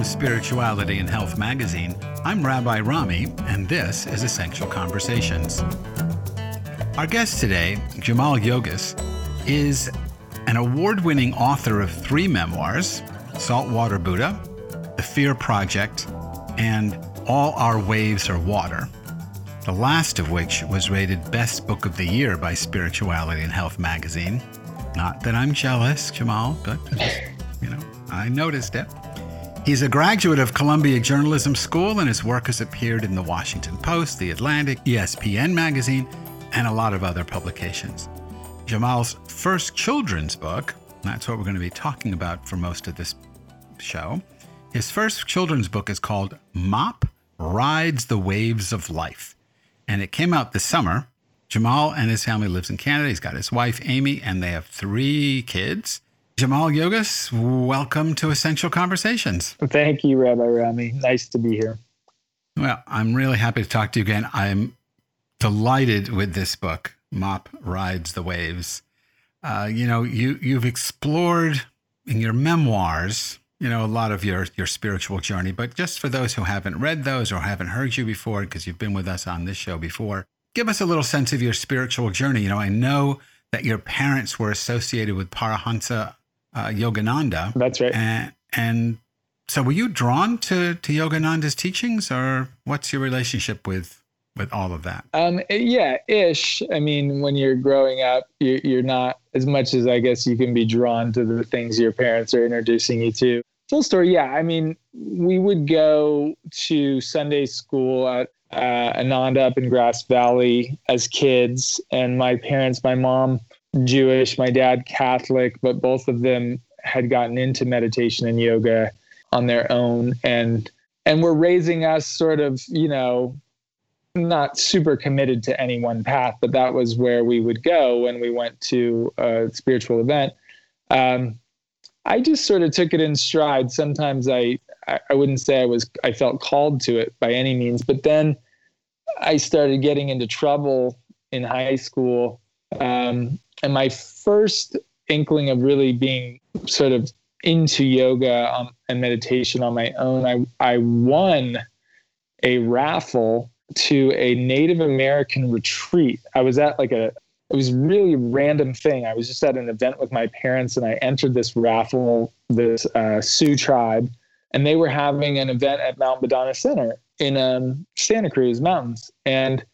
From Spirituality and Health magazine, I'm Rabbi Rami, and this is Essential Conversations. Our guest today, Jaimal Yogis, is an award winning author of three memoirs Saltwater Buddha, The Fear Project, and All Our Waves Are Water, the last of which was rated Best Book of the Year by Spirituality and Health magazine. Not that I'm jealous, Jaimal, but you know, I noticed it. He's a graduate of Columbia Journalism School, and his work has appeared in the Washington Post, The Atlantic, ESPN magazine, and a lot of other publications. Jaimal's first children's book, that's what we're going to be talking about for most of this show. His first children's book is called Mop Rides the Waves of Life, and it came out this summer. Jamal and his family lives in Canada. He's got his wife Amy, and they have three kids. Jaimal Yogis, welcome to Essential Conversations. Thank you, Rabbi Rami. Nice to be here. Well, I'm really happy to talk to you again. I'm delighted with this book, Mop Rides the Waves. Uh, you know, you you've explored in your memoirs, you know, a lot of your your spiritual journey. But just for those who haven't read those or haven't heard you before, because you've been with us on this show before, give us a little sense of your spiritual journey. You know, I know that your parents were associated with Paramahansa uh, Yogananda. That's right. And, and so, were you drawn to to Yogananda's teachings, or what's your relationship with with all of that? Um, yeah, ish. I mean, when you're growing up, you, you're not as much as I guess you can be drawn to the things your parents are introducing you to. Full story, yeah. I mean, we would go to Sunday school at uh, Ananda up in Grass Valley as kids, and my parents, my mom Jewish, my dad Catholic, but both of them had gotten into meditation and yoga on their own and and were raising us sort of, you know, not super committed to any one path, but that was where we would go when we went to a spiritual event. Um, I just sort of took it in stride. Sometimes I, I wouldn't say I was, I felt called to it by any means, but then I started getting into trouble in high school um, and my first inkling of really being sort of into yoga um, and meditation on my own, I, I won a raffle to a Native American retreat. I was at like a it was really random thing. I was just at an event with my parents and I entered this raffle, this uh, Sioux tribe, and they were having an event at Mount Madonna Center in um, Santa Cruz Mountains. And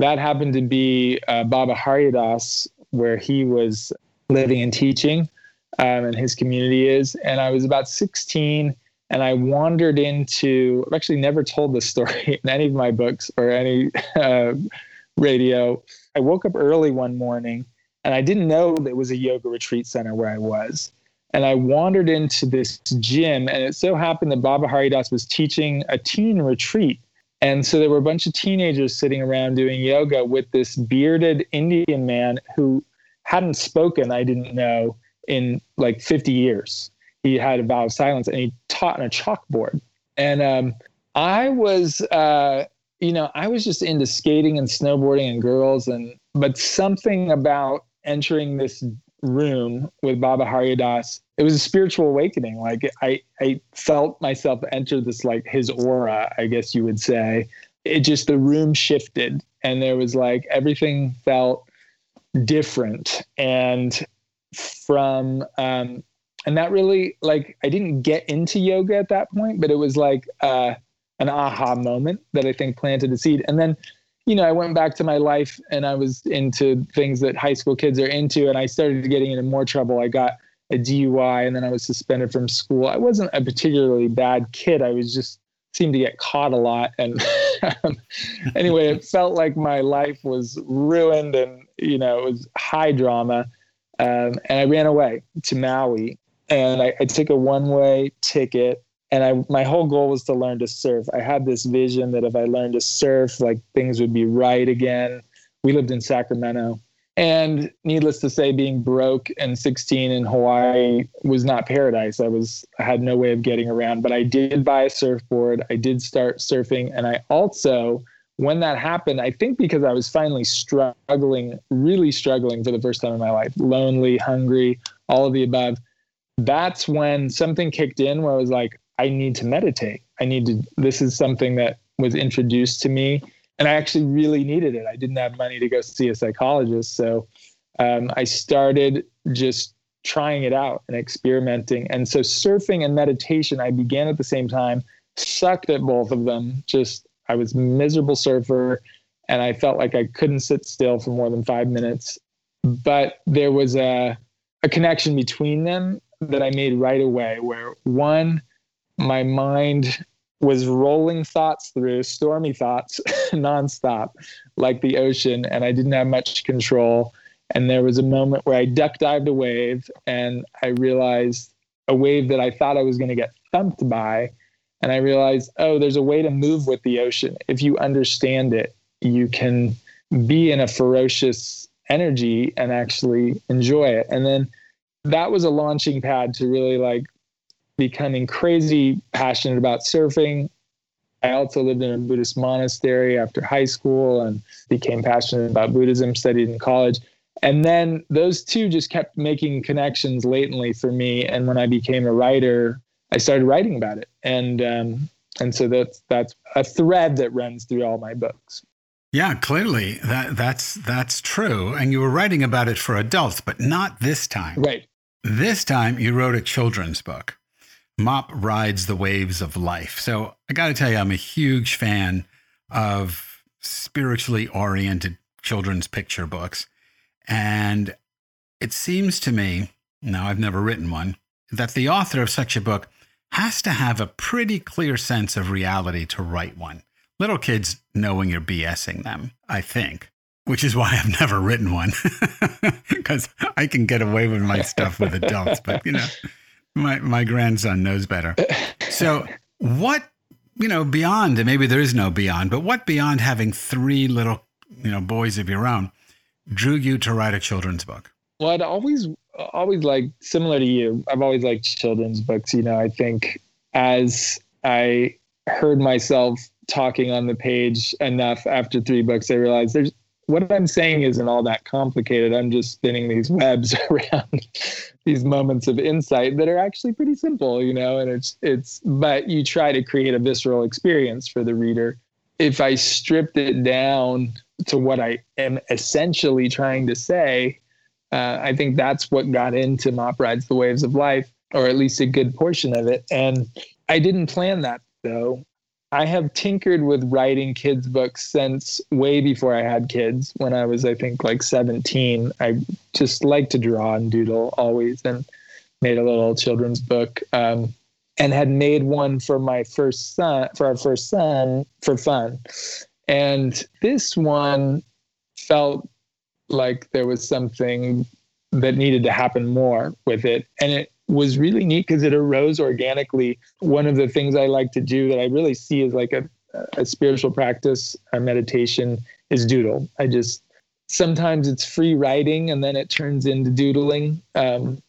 that happened to be uh, Baba Hari Dass where he was living and teaching, um, and his community is. And I was about 16, and I wandered into. I've actually never told this story in any of my books or any uh, radio. I woke up early one morning, and I didn't know there was a yoga retreat center where I was. And I wandered into this gym, and it so happened that Baba Hari Dass was teaching a teen retreat. And so there were a bunch of teenagers sitting around doing yoga with this bearded Indian man who hadn't spoken, I didn't know, in like 50 years. He had a vow of silence and he taught on a chalkboard. And um, I was, uh, you know, I was just into skating and snowboarding and girls. And, but something about entering this room with Baba Hari Dass, it was a spiritual awakening. Like I, I felt myself enter this, like his aura, I guess you would say. It just, the room shifted and there was like everything felt different. And from, um, and that really, like, I didn't get into yoga at that point, but it was like uh, an aha moment that I think planted a seed. And then, you know, I went back to my life and I was into things that high school kids are into, and I started getting into more trouble. I got a DUI, and then I was suspended from school. I wasn't a particularly bad kid. I was just seemed to get caught a lot. And anyway, it felt like my life was ruined and, you know, it was high drama. Um, and I ran away to Maui and I, I took a one way ticket. And I, my whole goal was to learn to surf. I had this vision that if I learned to surf, like things would be right again. We lived in Sacramento and needless to say, being broke and 16 in Hawaii was not paradise. I was I had no way of getting around, but I did buy a surfboard. I did start surfing, and I also when that happened, I think because I was finally struggling, really struggling for the first time in my life, lonely, hungry, all of the above. That's when something kicked in where I was like, I need to meditate. I need to, this is something that was introduced to me and I actually really needed it. I didn't have money to go see a psychologist, so um, I started just trying it out and experimenting. And so surfing and meditation, I began at the same time. Sucked at both of them. Just I was miserable surfer, and I felt like I couldn't sit still for more than five minutes. But there was a a connection between them that I made right away. Where one, my mind was rolling thoughts through, stormy thoughts, nonstop, like the ocean, and I didn't have much control. And there was a moment where I duck dived a wave, and I realized a wave that I thought I was going to get thumped by. And I realized, oh, there's a way to move with the ocean. If you understand it, you can be in a ferocious energy and actually enjoy it. And then that was a launching pad to really like becoming crazy passionate about surfing. I also lived in a Buddhist monastery after high school and became passionate about Buddhism, studied in college. And then those two just kept making connections latently for me. And when I became a writer, I started writing about it. And um, and so that's that's a thread that runs through all my books. Yeah, clearly that that's that's true. And you were writing about it for adults, but not this time. Right. This time you wrote a children's book. Mop rides the waves of life. So I got to tell you, I'm a huge fan of spiritually oriented children's picture books. And it seems to me, now I've never written one, that the author of such a book has to have a pretty clear sense of reality to write one. Little kids know when you're BSing them, I think, which is why I've never written one because I can get away with my stuff with adults. But, you know, my my grandson knows better. So what you know beyond and maybe there is no beyond, but what beyond having three little you know boys of your own drew you to write a children's book? Well, I'd always always like similar to you. I've always liked children's books. You know, I think as I heard myself talking on the page enough after three books, I realized there's what I'm saying isn't all that complicated. I'm just spinning these webs around these moments of insight that are actually pretty simple, you know, and it's it's but you try to create a visceral experience for the reader. If I stripped it down to what I am essentially trying to say, uh, I think that's what got into Mop Rides the Waves of Life, or at least a good portion of it. And I didn't plan that though. I have tinkered with writing kids' books since way before I had kids. When I was, I think, like 17, I just like to draw and doodle always and made a little children's book um, and had made one for my first son, for our first son, for fun. And this one felt like there was something that needed to happen more with it. And it was really neat because it arose organically. One of the things I like to do that I really see as like a, a spiritual practice, a meditation, is doodle. I just sometimes it's free writing and then it turns into doodling. Um,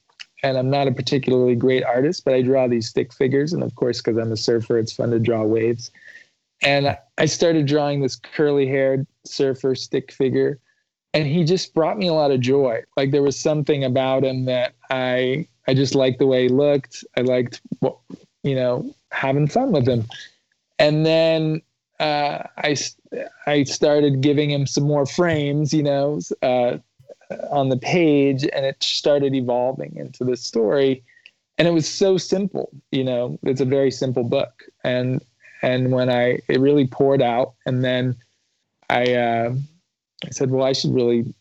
and I'm not a particularly great artist, but I draw these stick figures. And of course, because I'm a surfer, it's fun to draw waves. And I started drawing this curly haired surfer stick figure. And he just brought me a lot of joy. Like there was something about him that I I just liked the way he looked. I liked, you know, having fun with him. And then uh, I I started giving him some more frames, you know, uh, on the page, and it started evolving into this story. And it was so simple, you know. It's a very simple book, and and when I it really poured out, and then I uh, I said, well, I should really,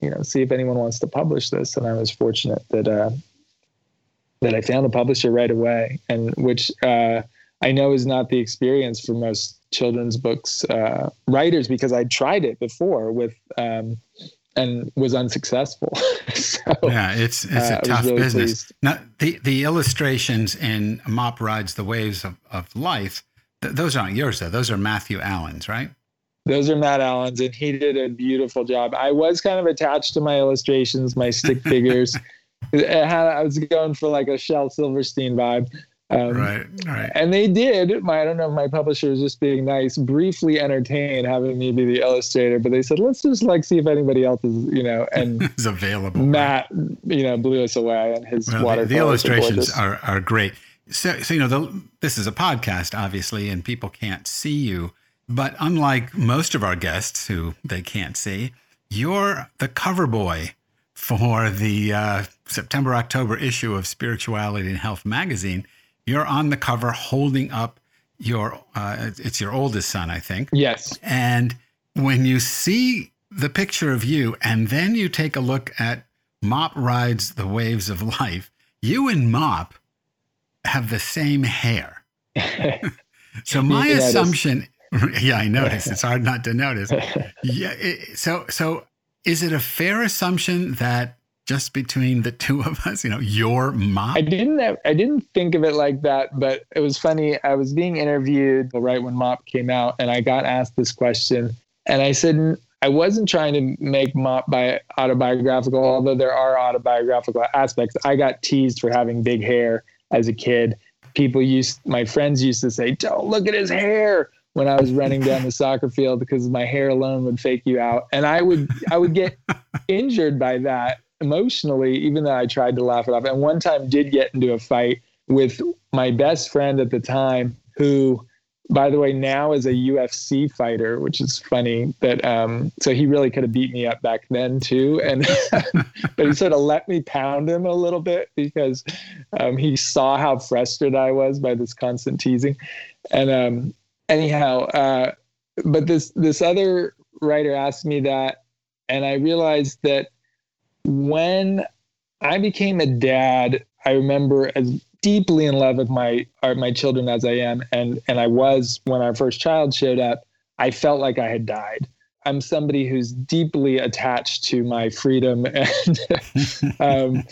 you know, see if anyone wants to publish this. And I was fortunate that uh, that I found a publisher right away, and which uh, I know is not the experience for most children's books uh, writers because I tried it before with um, and was unsuccessful. so, yeah, it's it's a uh, tough really business. Pleased. Now the the illustrations in Mop rides the waves of, of life. Th- those aren't yours though. Those are Matthew Allen's, right? Those are Matt Allen's, and he did a beautiful job. I was kind of attached to my illustrations, my stick figures. I was going for like a Shel Silverstein vibe. Um, right, right. And they did. My, I don't know if my publisher was just being nice, briefly entertained having me be the illustrator, but they said, let's just like see if anybody else is, you know, and is available. Matt, you know, blew us away and his well, water. The, the illustrations are, are great. So, so you know, the, this is a podcast, obviously, and people can't see you. But unlike most of our guests who they can't see, you're the cover boy for the uh, September October issue of Spirituality and Health magazine you're on the cover holding up your uh, it's your oldest son, I think. Yes. And when you see the picture of you, and then you take a look at Mop rides the waves of life, you and Mop have the same hair. so my assumption, yeah, I noticed. It's hard not to notice. Yeah. It, so so is it a fair assumption that just between the two of us? You know, your mom. I didn't. I didn't think of it like that, but it was funny. I was being interviewed right when Mop came out, and I got asked this question, and I said I wasn't trying to make Mop by autobiographical, although there are autobiographical aspects. I got teased for having big hair as a kid. People used, my friends used to say, "Don't look at his hair." When I was running down the soccer field because my hair alone would fake you out. And I would I would get injured by that emotionally, even though I tried to laugh it off. And one time did get into a fight with my best friend at the time, who, by the way, now is a UFC fighter, which is funny. That um, so he really could have beat me up back then too, and but he sort of let me pound him a little bit because um, he saw how frustrated I was by this constant teasing. And um, anyhow, uh, but this this other writer asked me that, and I realized that when I became a dad, I remember as deeply in love with my my children as I am, and and I was when our first child showed up. I felt like I had died. I'm somebody who's deeply attached to my freedom and um,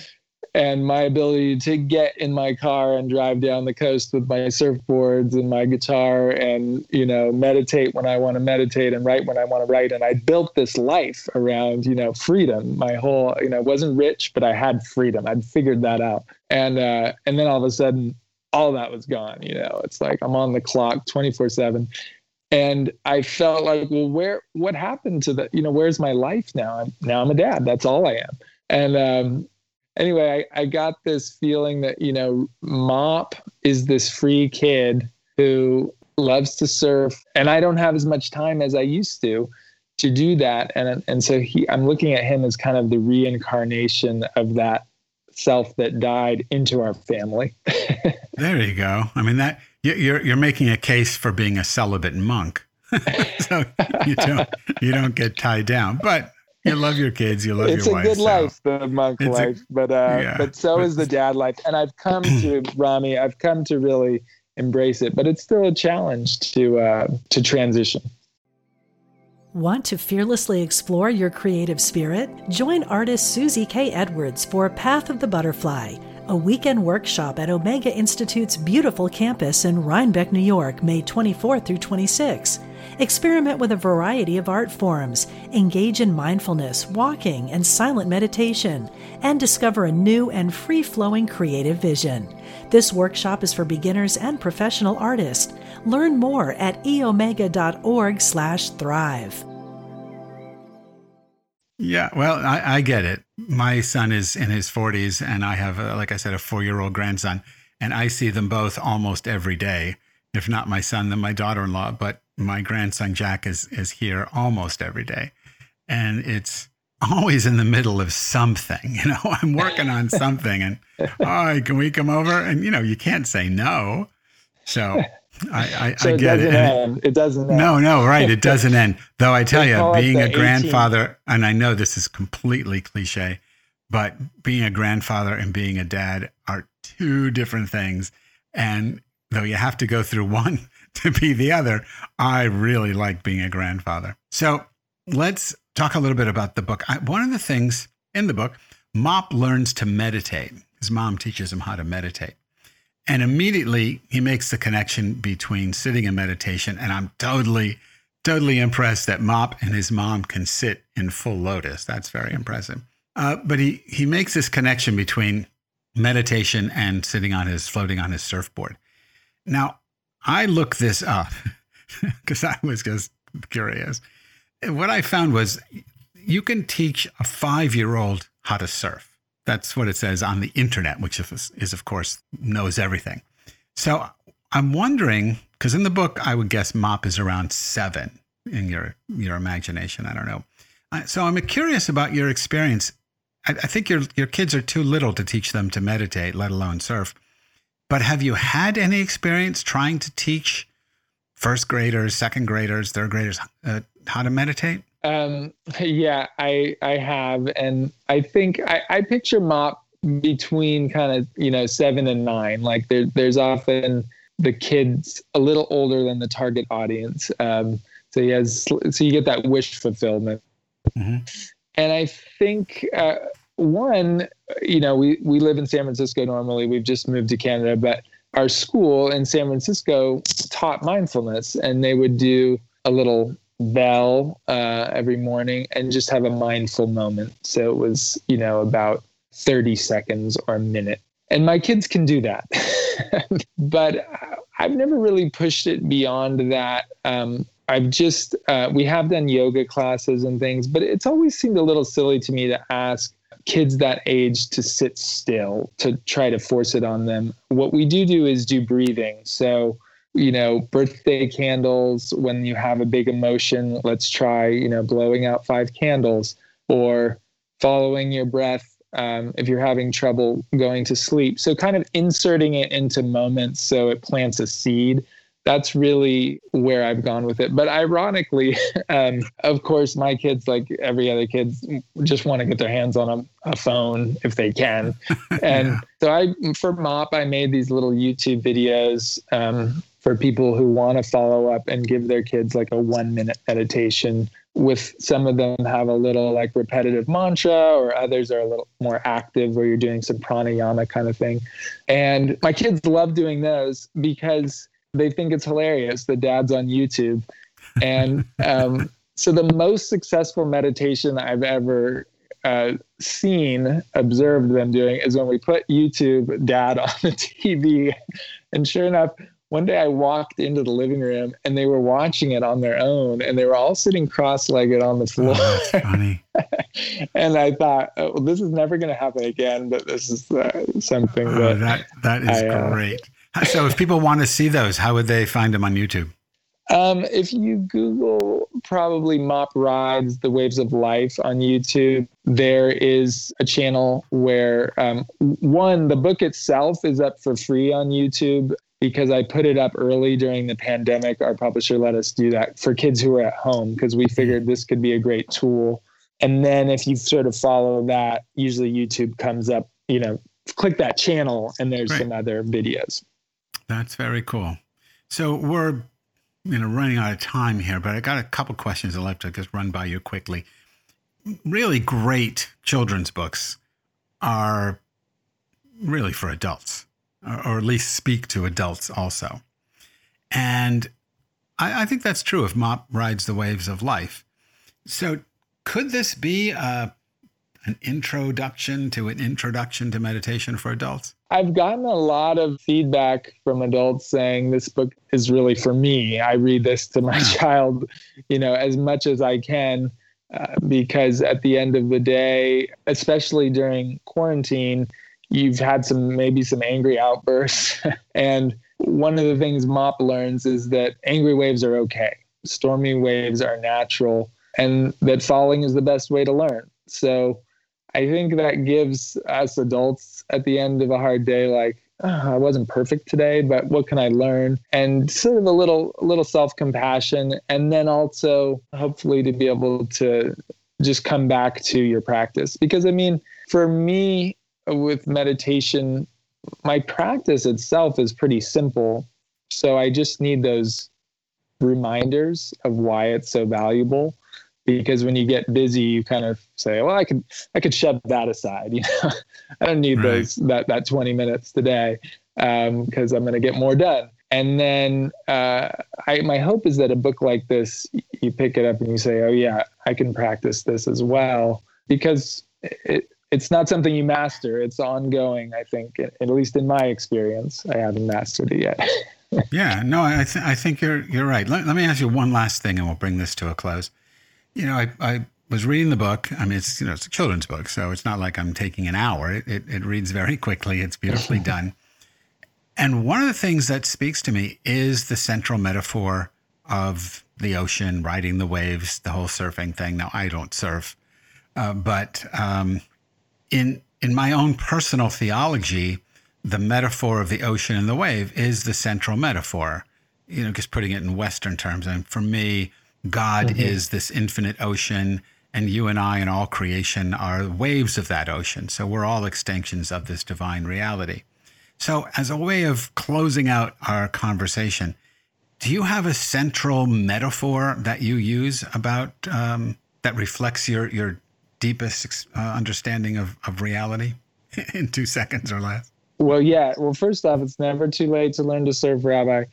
and my ability to get in my car and drive down the coast with my surfboards and my guitar and you know meditate when i want to meditate and write when i want to write. And i built this life around you know freedom. My whole you know wasn't rich but i had freedom. I'd figured that out. And uh and then all of a sudden all that was gone you know. It's like i'm on the clock 24 7 and i felt like well where what happened to the you know where's my life now? I'm now i'm a dad. That's all i am. And um anyway, I, I got this feeling that, you know, Mop is this free kid who loves to surf, and I don't have as much time as I used to to do that. And and so he I'm looking at him as kind of the reincarnation of that self that died into our family. there you go. I mean that you're you're making a case for being a celibate monk. so you don't you don't get tied down. But you love your kids. You love it's your wife. It's a good so. life, the monk it's life, a, but uh, yeah, but so but, is the dad life. And I've come to Rami. I've come to really embrace it, but it's still a challenge to uh, to transition. Want to fearlessly explore your creative spirit? Join artist Susie K. Edwards for Path of the Butterfly, a weekend workshop at Omega Institute's beautiful campus in Rhinebeck, New York, May 24 through 26. Experiment with a variety of art forms, engage in mindfulness, walking, and silent meditation, and discover a new and free flowing creative vision. This workshop is for beginners and professional artists. Learn more at eomega.org/slash thrive. Yeah, well, I, I, get it. My son is in his 40s, and I have, a, like I said, a four year old grandson, and I see them both almost every day. If not my son, then my daughter in law. But my grandson Jack is is here almost every day, and it's always in the middle of something. You know, I'm working on something, and oh, can we come over? And you know, you can't say no. So I, I, so I get it. It. it. doesn't end. No, no, right. It doesn't end. Though I tell you, being a grandfather, and I know this is completely cliche, but being a grandfather and being a dad are two different things. And though you have to go through one to be the other, I really like being a grandfather. So let's talk a little bit about the book. I, one of the things in the book, Mop learns to meditate. His mom teaches him how to meditate. And immediately he makes the connection between sitting and meditation. And I'm totally, totally impressed that Mop and his mom can sit in full lotus. That's very impressive. Uh, but he, he makes this connection between meditation and sitting on his, floating on his surfboard. Now, I looked this up because I was just curious. What I found was you can teach a five year old how to surf. That's what it says on the internet, which is, is of course, knows everything. So I'm wondering, because in the book, I would guess Mop is around seven in your, your imagination. I don't know. Uh, so I'm curious about your experience. I, I think your, your kids are too little to teach them to meditate, let alone surf. But have you had any experience trying to teach first graders, second graders, third graders uh, how to meditate? Um, yeah, I I have, and I think I, I picture Mop between kind of you know seven and nine. Like there, there's often the kids a little older than the target audience. Um, so he has, so you get that wish fulfillment. Mm-hmm. And I think uh, one, you know, we we live in San Francisco normally. We've just moved to Canada, but our school in San Francisco taught mindfulness, and they would do a little bell uh, every morning and just have a mindful moment. So it was, you know, about 30 seconds or a minute. And my kids can do that. but I've never really pushed it beyond that. Um, I've just, uh, we have done yoga classes and things, but it's always seemed a little silly to me to ask kids that age to sit still, to try to force it on them. What we do do is do breathing. So, you know, birthday candles, when you have a big emotion, let's try, you know, blowing out five candles or following your breath um, if you're having trouble going to sleep. So, kind of inserting it into moments so it plants a seed that's really where I've gone with it. But ironically, um, of course, my kids, like every other kids, just want to get their hands on a, a phone if they can. And yeah. so I, for MOP, I made these little YouTube videos um, for people who want to follow up and give their kids like a one minute meditation. With some of them have a little like repetitive mantra, or others are a little more active where you're doing some pranayama kind of thing. And my kids love doing those because they think it's hilarious. The dad's on YouTube, and um, so the most successful meditation I've ever uh, seen, observed them doing is when we put YouTube dad on the TV, and sure enough. One day I walked into the living room and they were watching it on their own and they were all sitting cross-legged on the floor. Oh, that's funny. and I thought, oh, well, this is never going to happen again, but this is uh, something oh, that, that that is I, uh, great. So, if people want to see those, how would they find them on YouTube? Um, if you Google probably Mop Rides the Waves of Life on YouTube, there is a channel where um, one, the book itself is up for free on YouTube because I put it up early during the pandemic. Our publisher let us do that for kids who are at home because we figured this could be a great tool. And then if you sort of follow that, usually YouTube comes up, you know, click that channel and there's right. some other videos. That's very cool. So we're you know running out of time here, but I got a couple questions I'd like to just run by you quickly. Really great children's books are really for adults, or, or at least speak to adults also. And I, I think that's true if Mop rides the waves of life. So could this be a an introduction to an introduction to meditation for adults? I've gotten a lot of feedback from adults saying this book is really for me. I read this to my child, you know, as much as I can, uh, because at the end of the day, especially during quarantine, you've had some maybe some angry outbursts. and one of the things MOP learns is that angry waves are okay, stormy waves are natural, and that falling is the best way to learn. So I think that gives us adults at the end of a hard day, like, oh, I wasn't perfect today, but what can I learn? And sort of a little, little self compassion, and then also hopefully to be able to just come back to your practice. Because I mean, for me, with meditation, my practice itself is pretty simple. So I just need those reminders of why it's so valuable. Because when you get busy, you kind of say, "Well, I could, I could shove that aside." You know, I don't need right. those that that twenty minutes today because um, I'm going to get more done. And then uh, I, my hope is that a book like this, you pick it up and you say, "Oh yeah, I can practice this as well," because it, it's not something you master. It's ongoing. I think, at least in my experience, I haven't mastered it yet. yeah, no, I, th- I think you're you're right. Let, let me ask you one last thing, and we'll bring this to a close. You know, I, I was reading the book. I mean, it's you know it's a children's book, so it's not like I'm taking an hour. It it, it reads very quickly. It's beautifully done. And one of the things that speaks to me is the central metaphor of the ocean, riding the waves, the whole surfing thing. Now, I don't surf, uh, but um, in in my own personal theology, the metaphor of the ocean and the wave is the central metaphor. You know, just putting it in Western terms. And for me, God mm-hmm. is this infinite ocean, and you and I and all creation are waves of that ocean. So we're all extensions of this divine reality. So, as a way of closing out our conversation, do you have a central metaphor that you use about um, that reflects your your deepest uh, understanding of, of reality in two seconds or less? Well, yeah. Well, first off, it's never too late to learn to serve Rabbi.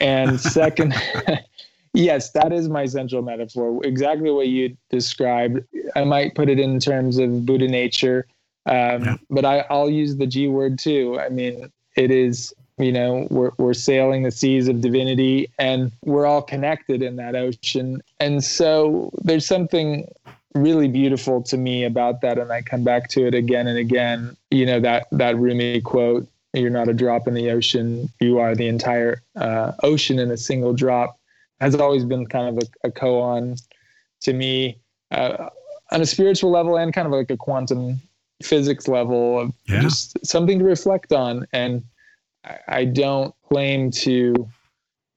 And second, yes, that is my central metaphor. Exactly what you described. I might put it in terms of Buddha nature, um, yeah. but I, I'll use the G word too. I mean, it is you know we're, we're sailing the seas of divinity and we're all connected in that ocean and so there's something really beautiful to me about that and i come back to it again and again you know that that rumi quote you're not a drop in the ocean you are the entire uh, ocean in a single drop has always been kind of a, a koan to me uh, on a spiritual level and kind of like a quantum physics level of yeah. just something to reflect on and I, I don't claim to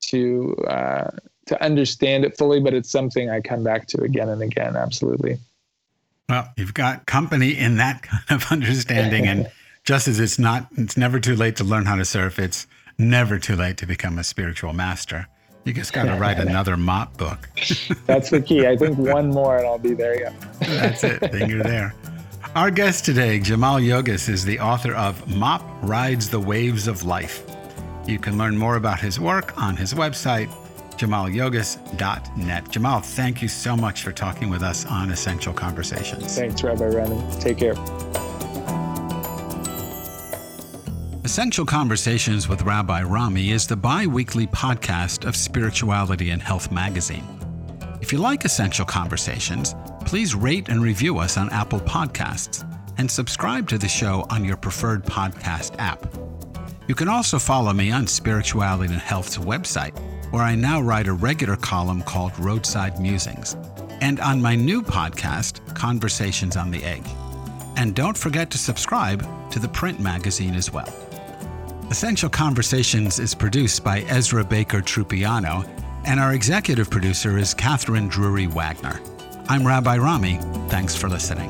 to uh, to understand it fully, but it's something I come back to again and again. Absolutely. Well, you've got company in that kind of understanding, and just as it's not, it's never too late to learn how to surf. It's never too late to become a spiritual master. You just got to write another mop book. That's the key. I think one more and I'll be there. Yeah. That's it. Then you're there. Our guest today, Jaimal Yogis, is the author of Mop Rides the Waves of Life. You can learn more about his work on his website, jamalyogis.net. Jaimal, thank you so much for talking with us on Essential Conversations. Thanks, Rabbi Rami. Take care. Essential Conversations with Rabbi Rami is the bi weekly podcast of Spirituality and Health magazine. If you like Essential Conversations, please rate and review us on Apple Podcasts and subscribe to the show on your preferred podcast app. You can also follow me on Spirituality and Health's website where I now write a regular column called Roadside Musings, and on my new podcast, Conversations on the Egg. And don't forget to subscribe to the print magazine as well. Essential Conversations is produced by Ezra Baker Trupiano, and our executive producer is Kathryn Drury Wagner. I'm Rabbi Rami. Thanks for listening.